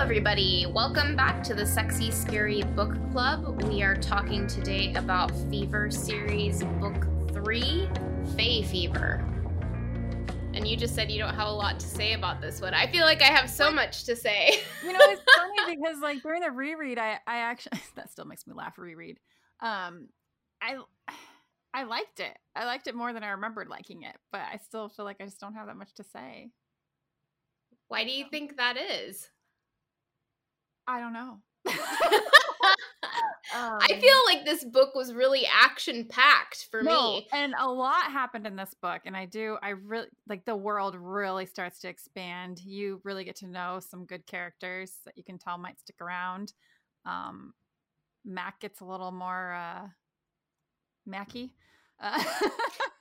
everybody. Welcome back to the Sexy Scary Book Club. We are talking today about Fever Series Book 3, Faefever. And you just said you don't have a lot to say about this one. I feel like I have so much to say. You know, it's funny because like during the reread, I I actually that still makes me laugh. Reread, um, I I liked it. I liked it more than I remembered liking it, but I still feel like I just don't have that much to say. Why do you think that is? I don't know. I feel like this book was really action packed for no, me. and a lot happened in this book, and I do. I really like the world really starts to expand. You really get to know some good characters that you can tell might stick around. Um, Mac gets a little more uh, Mackie. Uh,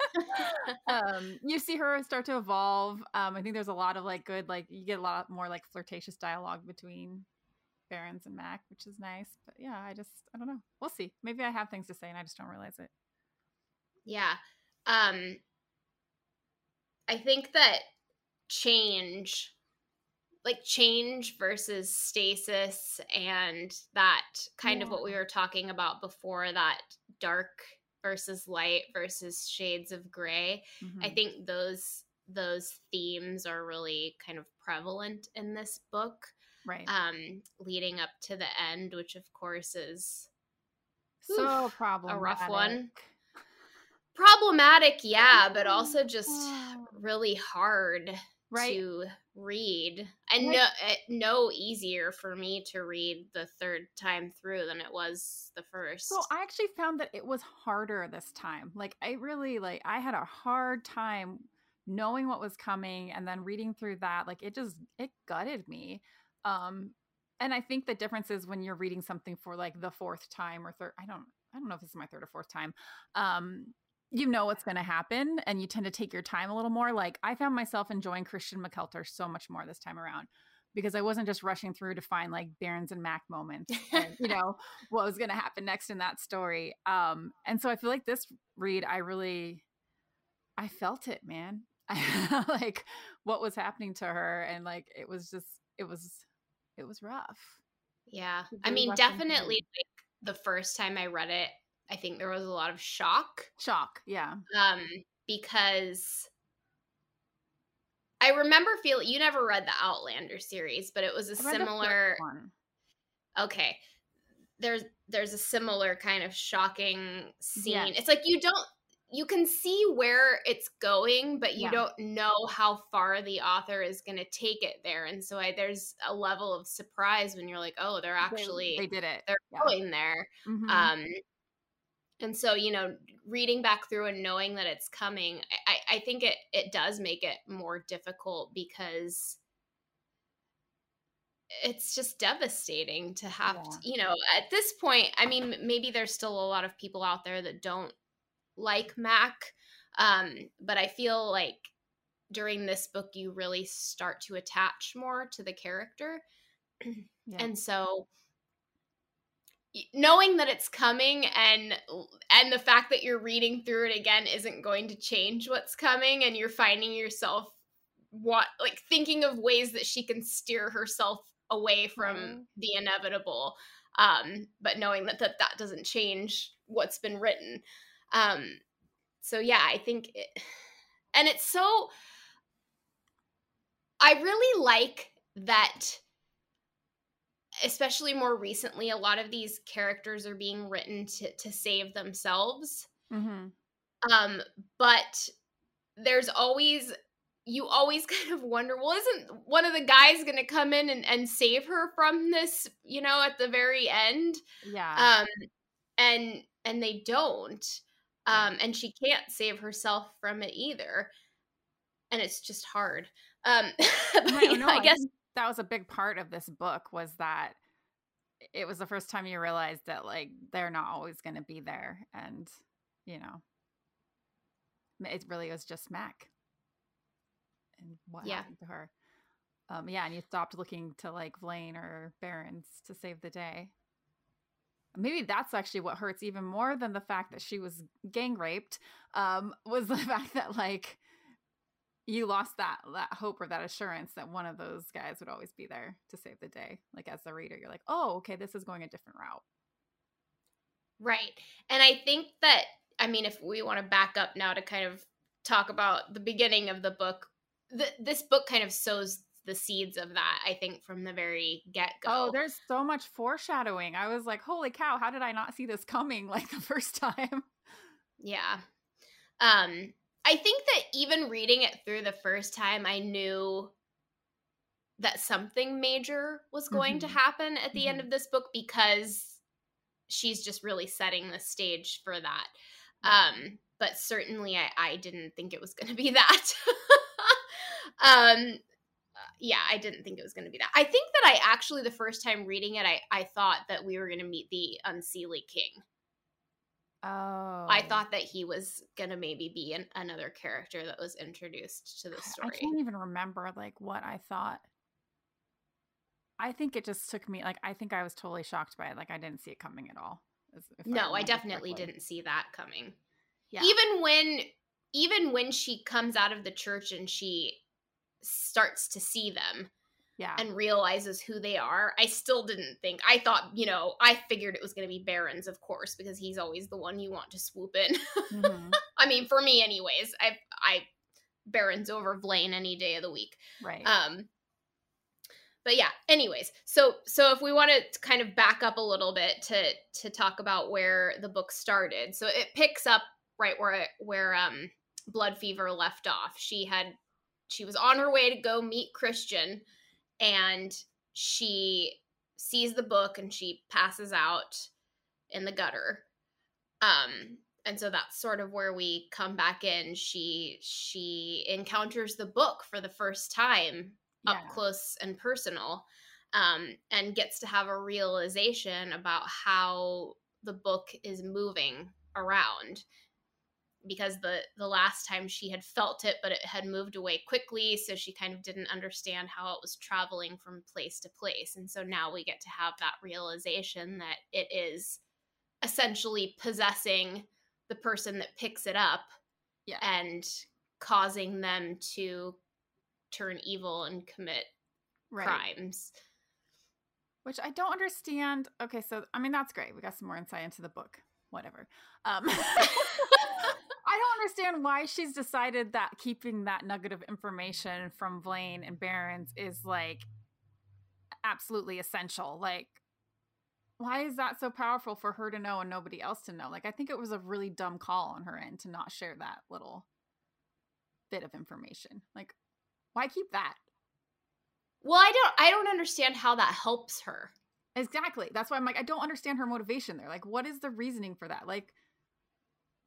um, you see her start to evolve. Um, I think there's a lot of like good, like you get a lot more like flirtatious dialogue between Barrons and Mac, which is nice. But yeah, I just I don't know. We'll see. Maybe I have things to say and I just don't realize it. Yeah. Um I think that change like change versus stasis and that kind of what we were talking about before that dark versus light versus shades of gray. I Mhm. think those those themes are really kind of prevalent in this book right. um leading up to the end which of course is so oof, problematic. a rough one. problematic yeah but also just oh. really hard Right. to read and Right. no no easier for me to read the third time through than it was the first So I actually found that it was harder this time. Like I really like I had a hard time knowing what was coming and then reading through that like it just it gutted me. Um and I think the difference is when you're reading something for like the fourth time or third I don't I don't know if this is my third or fourth time. Um you know what's going to happen and you tend to take your time a little more. Like I found myself enjoying Christian MacKeltar so much more this time around because I wasn't just rushing through to find like Barrons and Mac moments, and, you know, what was going to happen next in that story. Um, and so I feel like this read, I really, I felt it, man. I like what was happening to her, and like it was just, it was, it was rough. yeah i mean definitely like the first time i read it i think there was a lot of shock Shock, yeah, um because i remember feeling you never read the outlander series but it was a the similar one. okay there's there's a similar kind of shocking scene Yes. it's like you don't you can see where it's going but you Yeah. don't know how far the author is going to take it there and so I, there's a level of surprise when you're like oh they're actually they, did it. they're yeah. going there Mhm. um and so you know reading back through and knowing that it's coming i i I think it it does make it more difficult because it's just devastating to have Yeah. to, you know at this point i mean maybe there's still a lot of people out there that don't like mac um but i feel like during this book you really start to attach more to the character yeah. and so knowing that it's coming and and the fact that you're reading through it again isn't going to change what's coming and you're finding yourself what like thinking of ways that she can steer herself away from Mhm. the inevitable um but knowing that that, that doesn't change what's been written um so yeah i think it, and it's so i really like that especially more recently a lot of these characters are being written to to save themselves Mhm. um but there's always you always kind of wonder well isn't one of the guys going to come in and, and save her from this you know at the very end yeah. um and and they don't um and she can't save herself from it either. And it's just hard. Um but, I you know, know, i guess that was a big part of this book was that it was the first time you realized that like they're not always going to be there and you know it really was just mac and what Yeah. happened to her. Um yeah and you stopped looking to like Vlane or Barrons to save the day maybe that's actually what hurts even more than the fact that she was gang raped um was the fact that like you lost that that hope or that assurance that one of those guys would always be there to save the day. Like as the reader, you're like, oh, okay, this is going a different route. Right. And I think that I mean, if we want to back up now to kind of talk about the beginning of the book, the, this book kind of sows the seeds of that, I think, from the very get go. Oh, there's so much foreshadowing. I was like, holy cow, how did I not see this coming like the first time? Yeah. Um, I think that even reading it through the first time, I knew that something major was going mm-hmm. to happen at the mm-hmm. end of this book because she's just really setting the stage for that. Um, but certainly I, I didn't think it was going to be that. um, yeah, I didn't think it was going to be that. I think that I actually, the first time reading it, I, I thought that we were going to meet the Unseelie King. Oh. I thought that he was going to maybe be an, another character that was introduced to the story. I can't even remember like what I thought. I think it just took me like I think I was totally shocked by it. Like I didn't see it coming at all. No, I, I definitely correctly. didn't see that coming. Yeah. Even when even when she comes out of the church and she starts to see them yeah. and realizes who they are, I still didn't think. I thought, you know, I figured it was going to be Barrons, of course, because he's always the one you want to swoop in. Mm-hmm. I mean, for me, anyways, I I Barrons over Vlane any day of the week. Right. Um. But yeah. Anyways, so so if we want to kind of back up a little bit to to talk about where the book started, so it picks up right where where um Blood Fever left off. She had she was on her way to go meet Christian and she sees the book and she passes out in the gutter. Um and so that's sort of where we come back in. She she encounters the book for the first time yeah. up close and personal um and gets to have a realization about how the book is moving around because the the last time she had felt it but it had moved away quickly so she kind of didn't understand how it was traveling from place to place. And so now we get to have that realization that it is essentially possessing the person that picks it up yeah. and causing them to turn evil and commit right. crimes. Which i don't understand. Okay so i mean that's great. We got some more insight into the book. Whatever. Um understand why she's decided that keeping that nugget of information from Vlane and Barrons is like absolutely essential. Like, why is that so powerful for her to know and nobody else to know? Like, I think it was a really dumb call on her end to not share that little bit of information. Like, why keep that? Well, I don't I don't understand how that helps her. Exactly. That's why I'm like I don't understand her motivation there. Like what is the reasoning for that? Like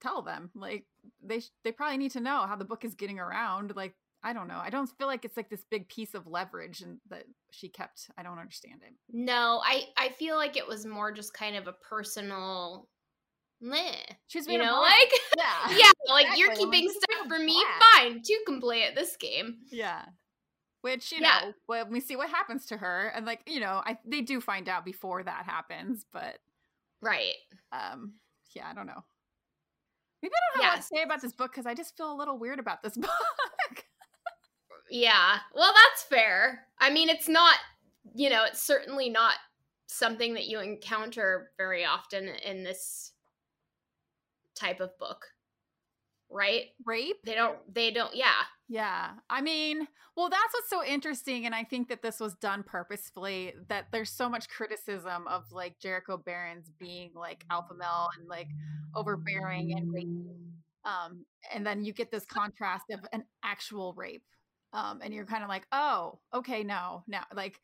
tell them like they they probably need to know how the book is getting around like i don't know i don't feel like it's like this big piece of leverage and that she kept i don't understand it no i i feel like it was more just kind of a personal meh. She's you know, like yeah, yeah, like exactly. you're keeping like, stuff for me. Fine, two can play at this game. Yeah, which you yeah. know, well, we see what happens to her, and like you know, I they do find out before that happens, but right, um, yeah, I don't know. Maybe I don't have yes. to say about this book because I just feel a little weird about this book. yeah. Well, that's fair. I mean, it's not, you know, it's certainly not something that you encounter very often in this type of book. Right? Rape? They don't, they don't, yeah. Yeah. I mean, well, that's what's so interesting. And I think that this was done purposefully, that there's so much criticism of like Jericho Barrons being like alpha male and like overbearing and rape. Um, and then you get this contrast of an actual rape. Um, and you're kind of like, oh, okay, no, no, like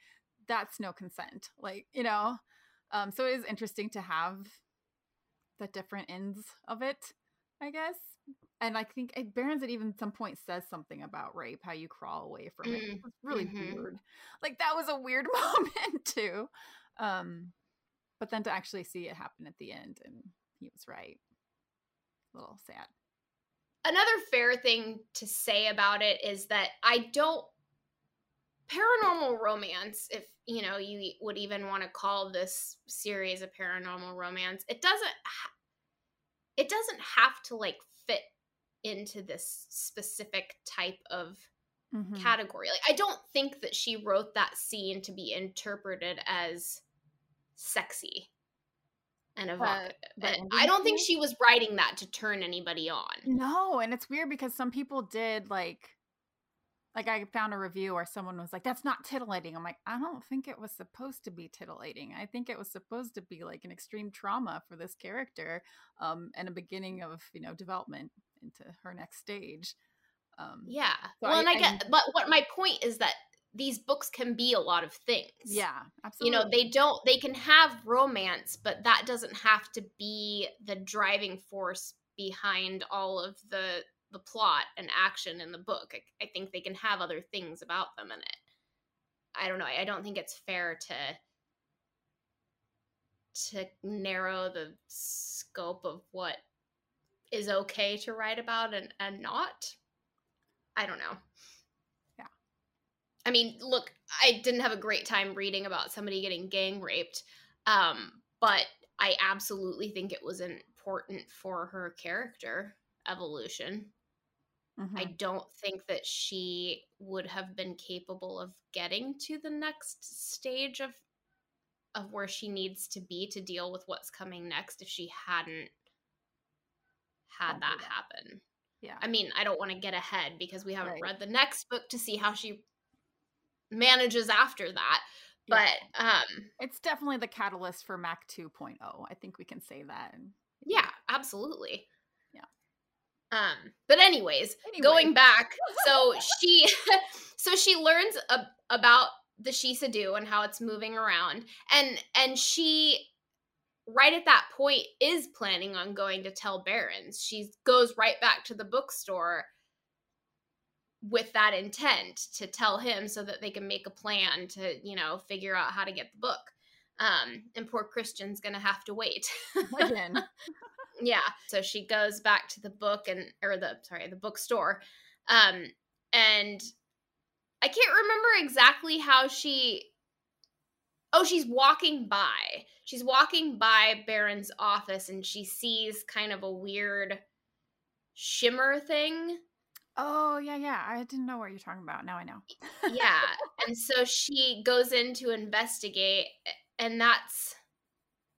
that's no consent. Like, you know, um, so it is interesting to have the different ends of it, I guess and I think it, Barrons at even some point says something about rape, how you crawl away from it. Mm, it's really mm-hmm. weird. Like that was a weird moment too. Um, but then to actually see it happen at the end, and he was right. A little sad. Another fair thing to say about it is that I don't paranormal romance if you know you would even want to call this series a paranormal romance it doesn't it doesn't have to like into this specific type of Mhm. category. Like I don't think that she wrote that scene to be interpreted as sexy and evocative. the And I don't think she was writing that to turn anybody on. No, and it's weird because some people did like like I found a review where someone was like, That's not titillating. I'm like, I don't think it was supposed to be titillating. I think it was supposed to be like an extreme trauma for this character, um, and a beginning of, you know, development into her next stage. Um Yeah. So well, I- and I, I- get, but what my point is that these books can be a lot of things. yeah, absolutely. You know, they don't, they can have romance, but that doesn't have to be the driving force behind all of the the plot and action in the book. I, I think they can have other things about them in it. I don't know. I don't think it's fair to to narrow the scope of what is okay to write about and and not. I don't know. Yeah. I mean, look, I didn't have a great time reading about somebody getting gang raped, um, but I absolutely think it was important for her character evolution. I Mhm. don't think that she would have been capable of getting to the next stage of of where she needs to be to deal with what's coming next if she hadn't had that happen. yeah. I mean, I don't want to get ahead because we haven't Right. read the next book to see how she manages after that. Yeah. But um It's definitely the catalyst for Mac 2.0. I think we can say that. yeah, absolutely. Yeah. Um but anyways, Anyway. going back so she so she learns a, about the Sinsar Dubh and how it's moving around and and she right at that point is planning on going to tell barrons she goes right back to the bookstore with that intent to tell him so that they can make a plan to you know figure out how to get the book. Um and poor christian's gonna have to wait. Again. yeah so she goes back to the book and or the sorry the bookstore um and i can't remember exactly how she oh she's walking by she's walking by barrons' office and she sees kind of a weird shimmer thing Oh, yeah, yeah. I didn't know what you're talking about. Now I know. yeah and so she goes in to investigate and that's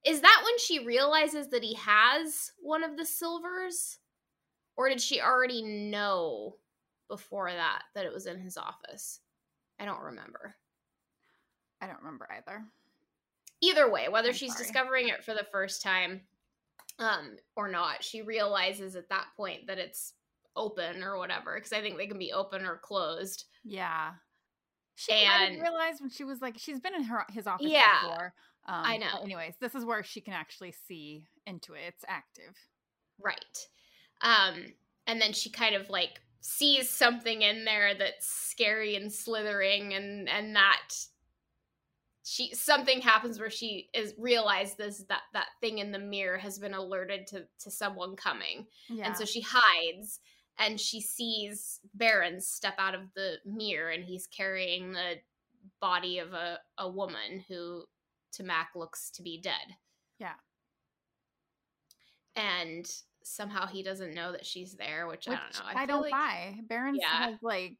is that when she realizes that he has one of the silvers or did she already know before that that it was in his office i don't remember I don't remember either. either way whether I'm she's sorry. discovering it for the first time um or not she realizes at that point that it's open or whatever because i think they can be open or closed Yeah. She might And- realized when she was like, she's been in her his office Yeah, before. Um, I know. Anyways, this is where she can actually see into it. It's active. Right. Um, and then she kind of like sees something in there that's scary and slithering and and that she something happens where she is realizes that that thing in the mirror has been alerted to to someone coming. Yeah. And so she hides and she sees Baron step out of the mirror and he's carrying the body of a, a woman who to Mac looks to be dead. Yeah. And somehow he doesn't know that she's there, which, Which I don't know. I, feel don't like buy. Barrons Yeah. has like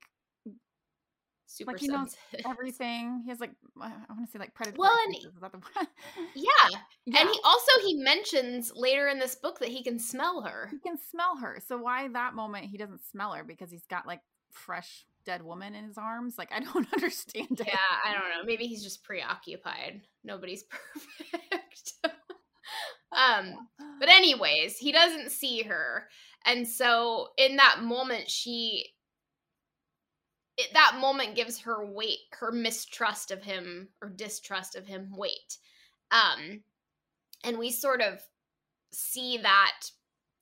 super like, he knows everything. He has like I want to say like predator. Well, and- senses. Is that the word? Yeah. yeah. And he also he mentions later in this book that he can smell her. he can smell her. So why that moment he doesn't smell her because he's got like fresh dead woman in his arms? Like I don't understand it. Yeah, I don't know. Maybe he's just preoccupied. Nobody's perfect. um But anyways, he doesn't see her. And so in that moment she it, that moment gives her weight, her mistrust of him or distrust of him weight. Um and we sort of see that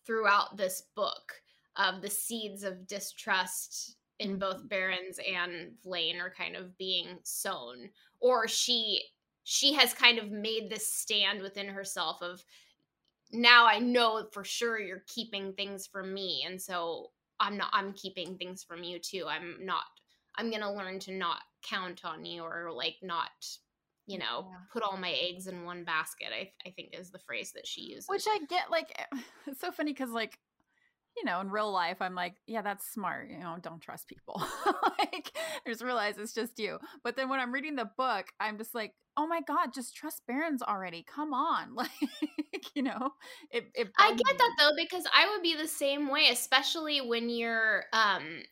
throughout this book of the seeds of distrust in both Barrons and Vlane are kind of being sown or she she has kind of made this stand within herself of now I know for sure you're keeping things from me and so I'm not I'm keeping things from you too. I'm not I'm going to learn to not count on you or like not you know Yeah. put all my eggs in one basket. I I think is the phrase that she uses. Which I get like it's so funny because like you know, in real life, I'm like, yeah, that's smart. You know, don't trust people. like, I just realize it's just you. But then when I'm reading the book, I'm just like, oh my god, just trust Barrons already. Come on, like, you know, it. it I get that though because I would be the same way, especially when you're um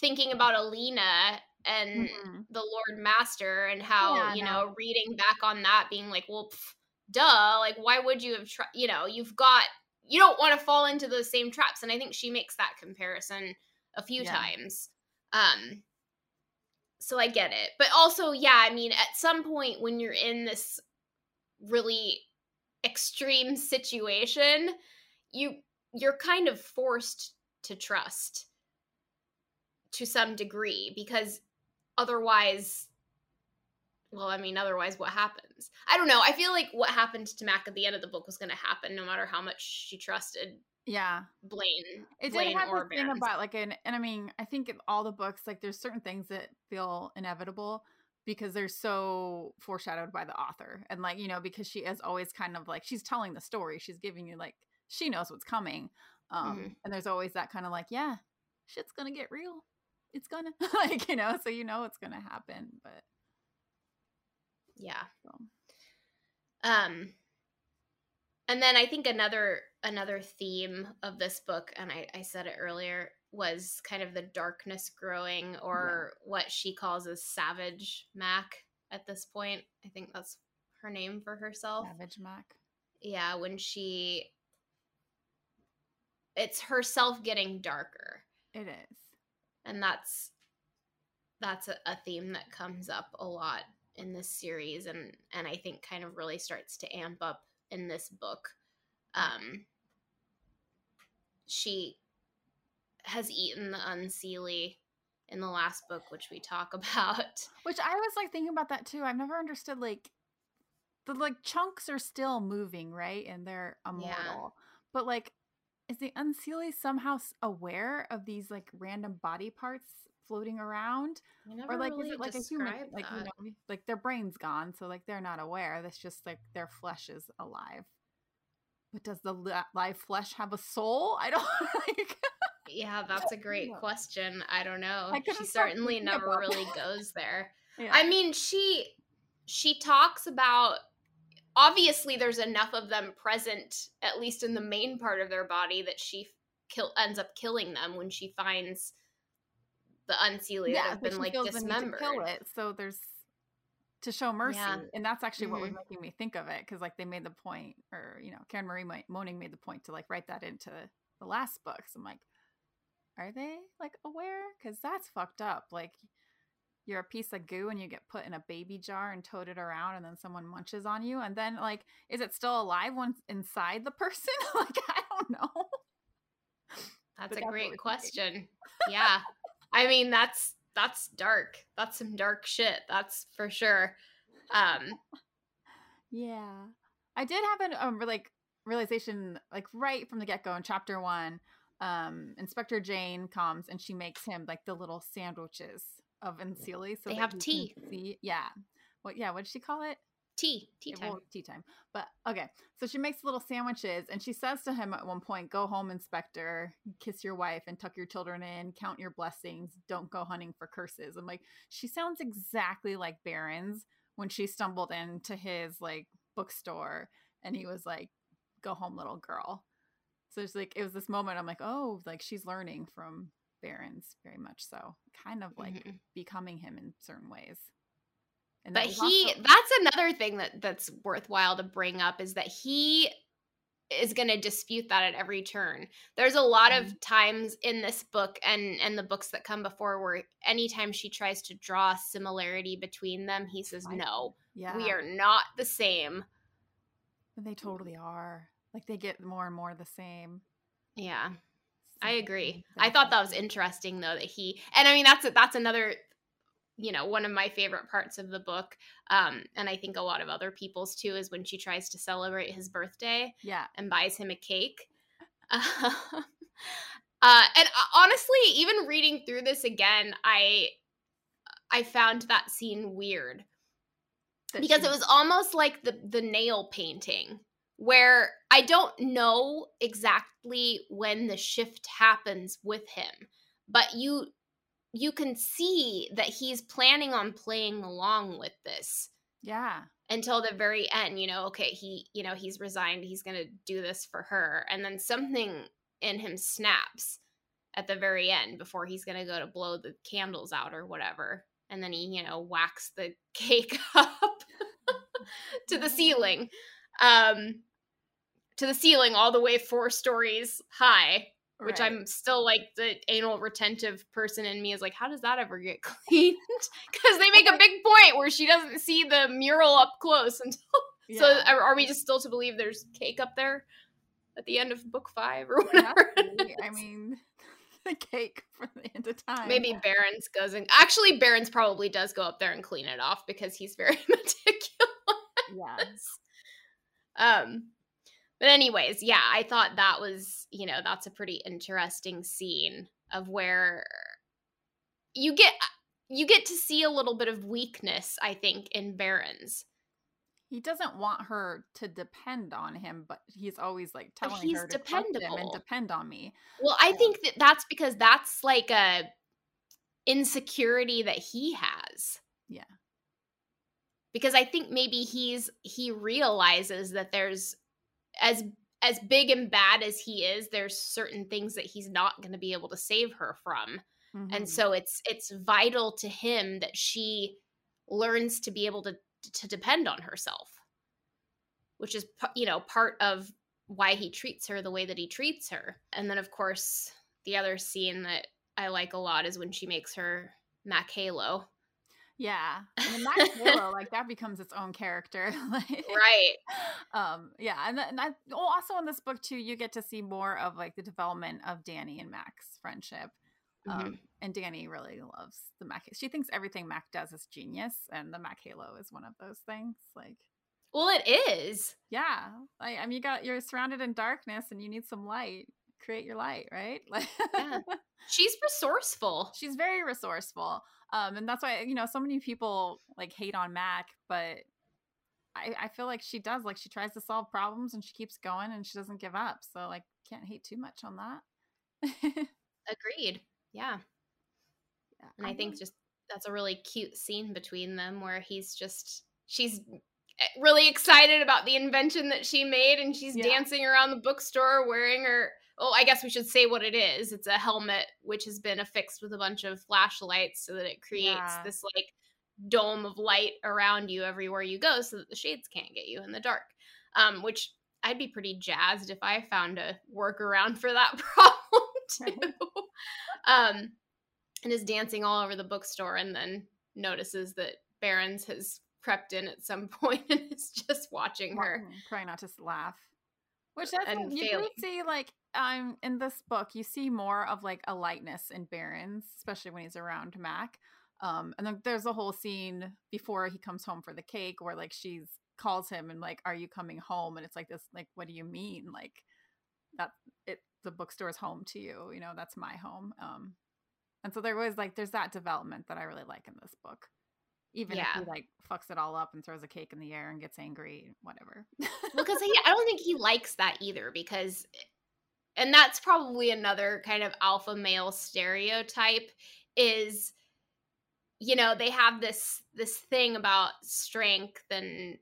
thinking about Alina and mm-hmm. the Lord Master and how yeah, you no. know reading back on that, being like, well. Pff, duh like why would you have tried you know you've got you don't want to fall into those same traps and i think she makes that comparison a few yeah. times um so i get it but also yeah i mean at some point when you're in this really extreme situation you you're kind of forced to trust to some degree because otherwise well, I mean, otherwise, what happens? I don't know. I feel like what happened to Mac at the end of the book was going to happen, no matter how much she trusted. Yeah, Vlane. It Vlane did have or thing about like an, and I mean, I think in all the books, like there's certain things that feel inevitable because they're so foreshadowed by the author, and like you know, because she is always kind of like she's telling the story, she's giving you like she knows what's coming, um, mm-hmm. and there's always that kind of like, yeah, shit's gonna get real. It's gonna like you know, so you know it's gonna happen, but yeah. So. Um and then I think another another theme of this book, and I, I said it earlier, was kind of the darkness growing, or yeah. what she calls a savage Mac at this point. I think that's her name for herself. Savage Mac. Yeah, when she it's herself getting darker. It is. And that's that's a, a theme that comes up a lot in this series and and I think kind of really starts to amp up in this book. Um she has eaten the unseelie in the last book which we talk about. Which I was like thinking about that too. I've never understood like the like chunks are still moving, right? And they're immortal. Yeah. But like is the unseelie somehow aware of these like random body parts floating around? Or like really is it like a human? like you know like their brain's gone so like they're not aware. That's just like their flesh is alive. But does the live flesh have a soul? I don't like yeah that's a great question. I don't know. I she certainly never really goes there. Yeah. i mean she she talks about obviously there's enough of them present at least in the main part of their body that she kill ends up killing them when she finds the unseelie yeah, that have been like dismembered. kill it, so there's to show mercy, yeah. and that's actually mm-hmm. what was mm-hmm. making me think of it because like they made the point, or you know, Karen Marie Moning made the point to like write that into the last books. I'm like, are they like aware? Because that's fucked up. Like you're a piece of goo and you get put in a baby jar and toted around and then someone munches on you and then like is it still alive once inside the person like i don't know that's but a great question yeah I mean, that's that's dark. That's some dark shit. That's for sure. Um Yeah. I did have an um like realization like right from the get-go in chapter 1 um Inspector Jayne comes and she makes him like the little sandwiches of Unseelie so they have tea. See, yeah. What yeah, what did she call it? tea tea time. well, tea time. But okay so she makes little sandwiches and she says to him at one point go home inspector. Kiss your wife and tuck your children in. Count your blessings. Don't go hunting for curses. I'm like she sounds exactly like barrons when she stumbled into his like bookstore and he was like go home little girl. So it's like it was this moment i'm like oh like she's learning from barrons very much so kind of like mm-hmm. becoming him in certain ways and but he also- that's another thing that that's worthwhile to bring up is that he is going to dispute that at every turn. There's a lot of mm-hmm. times in this book and and the books that come before where anytime she tries to draw a similarity between them, he says no. Yeah. We are not the same. And they totally are. Like they get more and more the same. Yeah. I agree. I thought that was interesting though that he and I mean that's that's another you know one of my favorite parts of the book um and i think a lot of other people's too is when she tries to celebrate his birthday yeah. and buys him a cake. Uh, uh and uh, honestly even reading through this again i i found that scene weird. That because she... it was almost like the the nail painting where I don't know exactly when the shift happens with him, but you you can see that he's planning on playing along with this. Yeah. Until the very end, you know, okay, he, you know, he's resigned, he's going to do this for her. And then something in him snaps at the very end before he's going to go to blow the candles out or whatever. And then he, you know, whacks the cake up to the ceiling. Um to the ceiling all the way four stories high which right. I'm still like the anal retentive person in me is like, how does that ever get cleaned? Because they make a big point where she doesn't see the mural up close until. Yeah. So are, are, we just still to believe there's cake up there at the end of book five or whatever? I mean, the cake for the end of time. Maybe Barrons goes and actually Barrons probably does go up there and clean it off because he's very meticulous. Yes. Um, but anyways, yeah, I thought that was, you know, that's a pretty interesting scene of where you get you get to see a little bit of weakness, I think, in Barrons. He doesn't want her to depend on him, but he's always like telling her to dependable. trust him and depend on me. Well, I think that that's because that's like a insecurity that he has. Yeah. Because I think maybe he's he realizes that there's as as big and bad as he is there's certain things that he's not going to be able to save her from. Mm-hmm. and so it's it's vital to him that she learns to be able to to depend on herself which is you know part of why he treats her the way that he treats her. And then of course the other scene that i like a lot is when she makes her mac halo yeah, Halo, like that becomes its own character, like, right? Um, yeah, and and I, oh, also in this book too, you get to see more of like the development of Dani and Mac's friendship. Um, mm-hmm. and Dani really loves the Mac. She thinks everything Mac does is genius, and the Mac Halo is one of those things. Like, well, it is. Yeah, like I mean, you got you're surrounded in darkness, and you need some light. Create your light, right? yeah. She's resourceful. She's very resourceful. Um, and that's why, you know, so many people like hate on Mac, but I, I feel like she does. Like she tries to solve problems and she keeps going and she doesn't give up. So like can't hate too much on that. Agreed. Yeah. yeah. And I, I think just that's a really cute scene between them where he's just she's eh, really excited about the invention that she made and she's yeah. dancing around the bookstore wearing her oh, I guess we should say what it is. It's a helmet which has been affixed with a bunch of flashlights so that it creates yeah. this like dome of light around you everywhere you go so that the shades can't get you in the dark. Um, which I'd be pretty jazzed if I found a workaround for that problem too. um, and is dancing all over the bookstore and then notices that Barrons has crept in at some point and is just watching her. Trying not to laugh. Which that's and you failing. do see like um in this book you see more of like a lightness in Barrons, especially when he's around Mac. Um and then there's a whole scene before he comes home for the cake where like she's calls him and like, Are you coming home? And it's like this like, what do you mean? Like that it the bookstore's home to you, you know, that's my home. Um and so there was like there's that development that I really like in this book even yeah. if he like fucks it all up and throws a cake in the air and gets angry, whatever. because he, I don't think he likes that either. Because, and that's probably another kind of alpha male stereotype is, you know, they have this this thing about strength and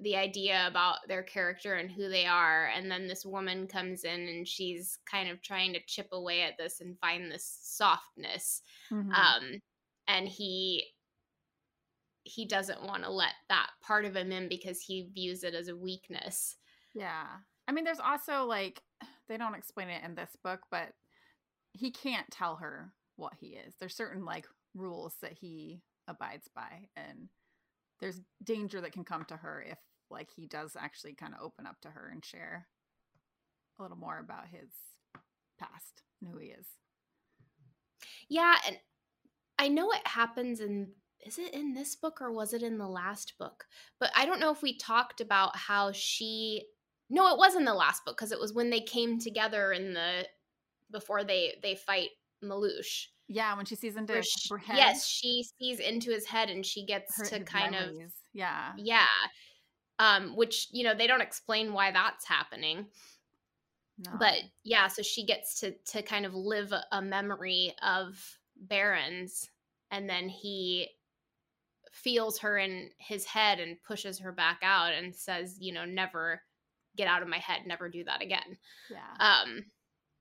the idea about their character and who they are and then this woman comes in and she's kind of trying to chip away at this and find this softness mm-hmm. um and he he doesn't want to let that part of him in because he views it as a weakness. Yeah. I mean, there's also like, they don't explain it in this book, but he can't tell her what he is. There's certain like rules that he abides by, and there's danger that can come to her if like he does actually kind of open up to her and share a little more about his past and who he is. Yeah, and I know it happens in is it in this book or was it in the last book? But I don't know if we talked about how she No, it was in the last book because it was when they came together in the before they they fight Mallucé. Yeah, when she sees into she, her head. Yes, she sees into his head and she gets her, to kind memories. of Yeah. Yeah. um, which you know they don't explain why that's happening. No. But yeah, so she gets to to kind of live a, a memory of Barrons' and then he feels her in his head and pushes her back out and says, you know, never get out of my head, never do that again. yeah. Um,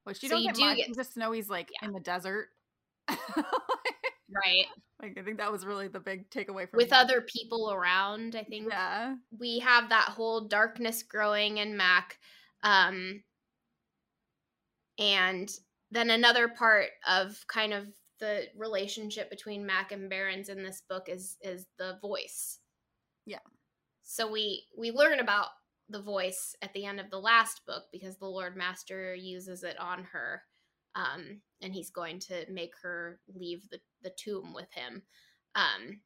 Which you so don't you get do much. get- You just know he's like Yeah. in the desert. right. like I think that was really the big takeaway from With other people around, I think Yeah. we have that whole darkness growing in Mac. Um, and then another part of kind of the relationship between Mac and Barrons in this book is is the voice. Yeah. So we we learn about the voice at the end of the last book because the Lord Master uses it on her. Um, and he's going to make her leave the, the tomb with him. Um,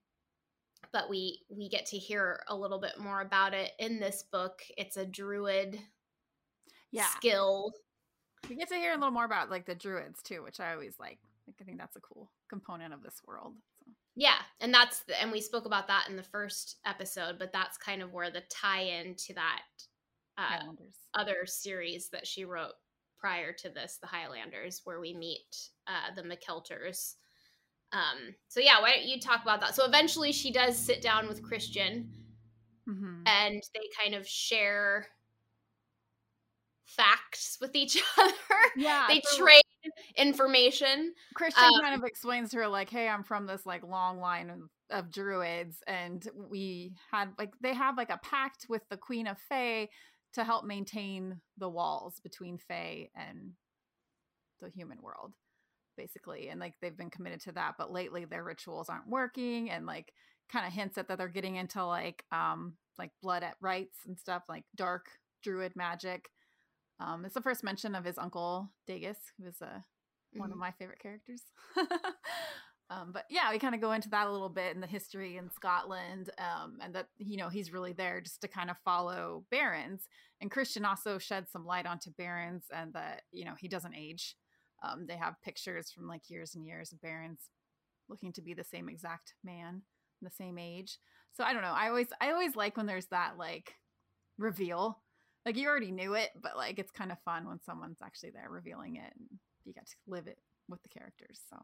but we we get to hear a little bit more about it in this book. It's a druid Yeah. skill. We get to hear a little more about like the druids too, which I always like. Like I think that's a cool component of this world. So. Yeah, and that's the, and we spoke about that in the first episode, but that's kind of where the tie-in to that uh, other series that she wrote prior to this, the Highlanders, where we meet uh, the MacKeltars. Um, so yeah, why don't you talk about that? So eventually, she does sit down with Christian, Mhm. and they kind of share facts with each other. Yeah, they so trade information. Christian um, kind of explains to her like, "Hey, I'm from this like long line of, of druids, and we had like they have like a pact with the Queen of Fae to help maintain the walls between Fae and the human world, basically. And like they've been committed to that, but lately their rituals aren't working, and like kind of hints at that they're getting into like um like blood at rites and stuff, like dark druid magic. Um, it's the first mention of his uncle Dageus, who is a one of Mhm. my favorite characters. um, but yeah, we kind of go into that a little bit in the history in Scotland, um, and that you know he's really there just to kind of follow Barrons. And Christian also sheds some light onto Barrons, and that you know he doesn't age. Um, they have pictures from like years and years of Barrons looking to be the same exact man, the same age. So I don't know. I always I always like when there's that like reveal. Like you already knew it, but like it's kind of fun when someone's actually there revealing it and you get to live it with the characters. So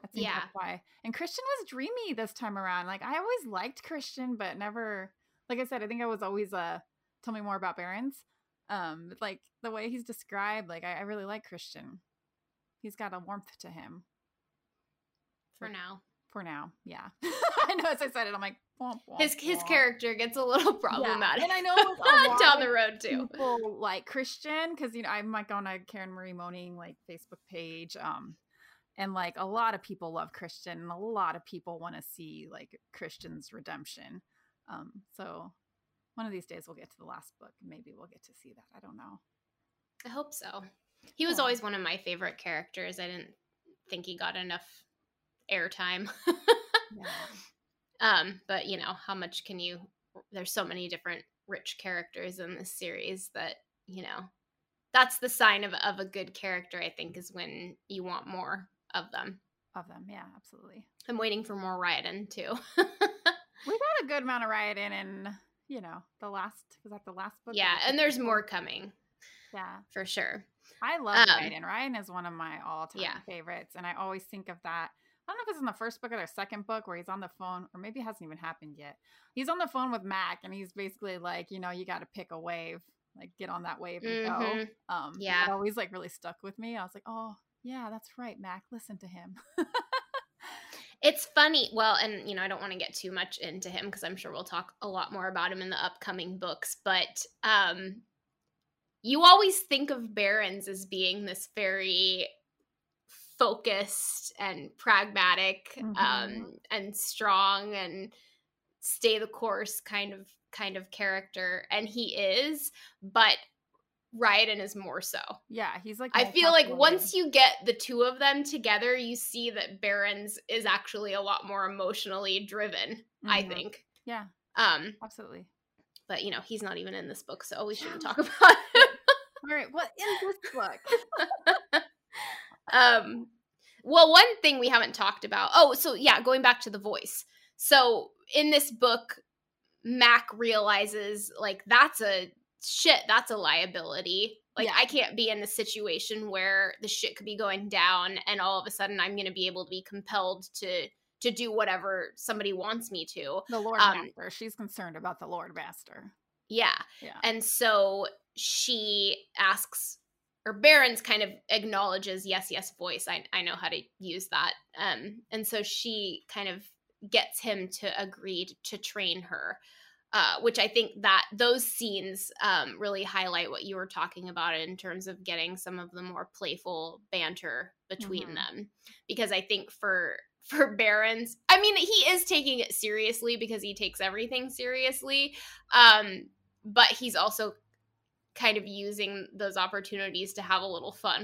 that's Yeah. why. And Christian was dreamy this time around. Like I always liked Christian, but never like I said, I think I was always uh tell me more about Barrons. Um, like the way he's described, like I, I really like Christian. He's got a warmth to him For now, for now. Yeah. I know as I said it, I'm like his his character gets a little problematic. And I know like, a lot down the road too. people like Christian because you know I'm like on a Karen Marie Moning like Facebook page, um, and like a lot of people love Christian, and a lot of people want to see like Christian's redemption. Um, so one of these days we'll get to the last book, and maybe we'll get to see that. I don't know. I hope so. He was always one of my favorite characters. I didn't think he got enough airtime. Yeah. Um, but you know, how much can you there's so many different rich characters in this series that, you know, that's the sign of of a good character, I think, is when you want more of them. Of them, yeah, absolutely. I'm waiting for more Ryodan too. We got a good amount of riot in, you know, the last was that the last book. yeah, and there's more coming Yeah, for sure. I love Um, Ryan. Ryan is one of my all-time Yeah. favorites, and I always think of that. I don't know if it's in the first book or the second book where he's on the phone, or maybe it hasn't even happened yet. He's on the phone with Mac, and he's basically like, you know, you got to pick a wave, like get on that wave and go. Mhm. Um, Yeah. it always like really stuck with me. I was like, oh yeah, that's right, Mac. Listen to him. It's funny. Well, and you know, I don't want to get too much into him because I'm sure we'll talk a lot more about him in the upcoming books. But um, you always think of Barrons as being this very focused and pragmatic Mhm. um, and strong and stay the course kind of kind of character, and he is. But Ryodan is more so. yeah, he's like. I feel like calculated. once you get the two of them together, you see that Barrons is actually a lot more emotionally driven, I Mhm. think. yeah, Um, absolutely. but you know, he's not even in this book, so we shouldn't talk about him. All right, what in this book? um well, one thing we haven't talked about. Oh, so yeah, going back to the voice. So in this book, Mac realizes like that's a shit, that's a liability. Like Yeah. I can't be in the situation where the shit could be going down and all of a sudden I'm going to be able to be compelled to to do whatever somebody wants me to. The Lord Um, Master. She's concerned about the Lord Master. Yeah. Yeah. And so she asks or Barrons kind of acknowledges yes, yes voice. I I know how to use that. Um and so she kind of gets him to agree to train her. Uh, which I think that those scenes um, really highlight what you were talking about in terms of getting some of the more playful banter between Mhm. them. Because I think for for Barrons, I mean, he is taking it seriously because he takes everything seriously. Um, but he's also kind of using those opportunities to have a little fun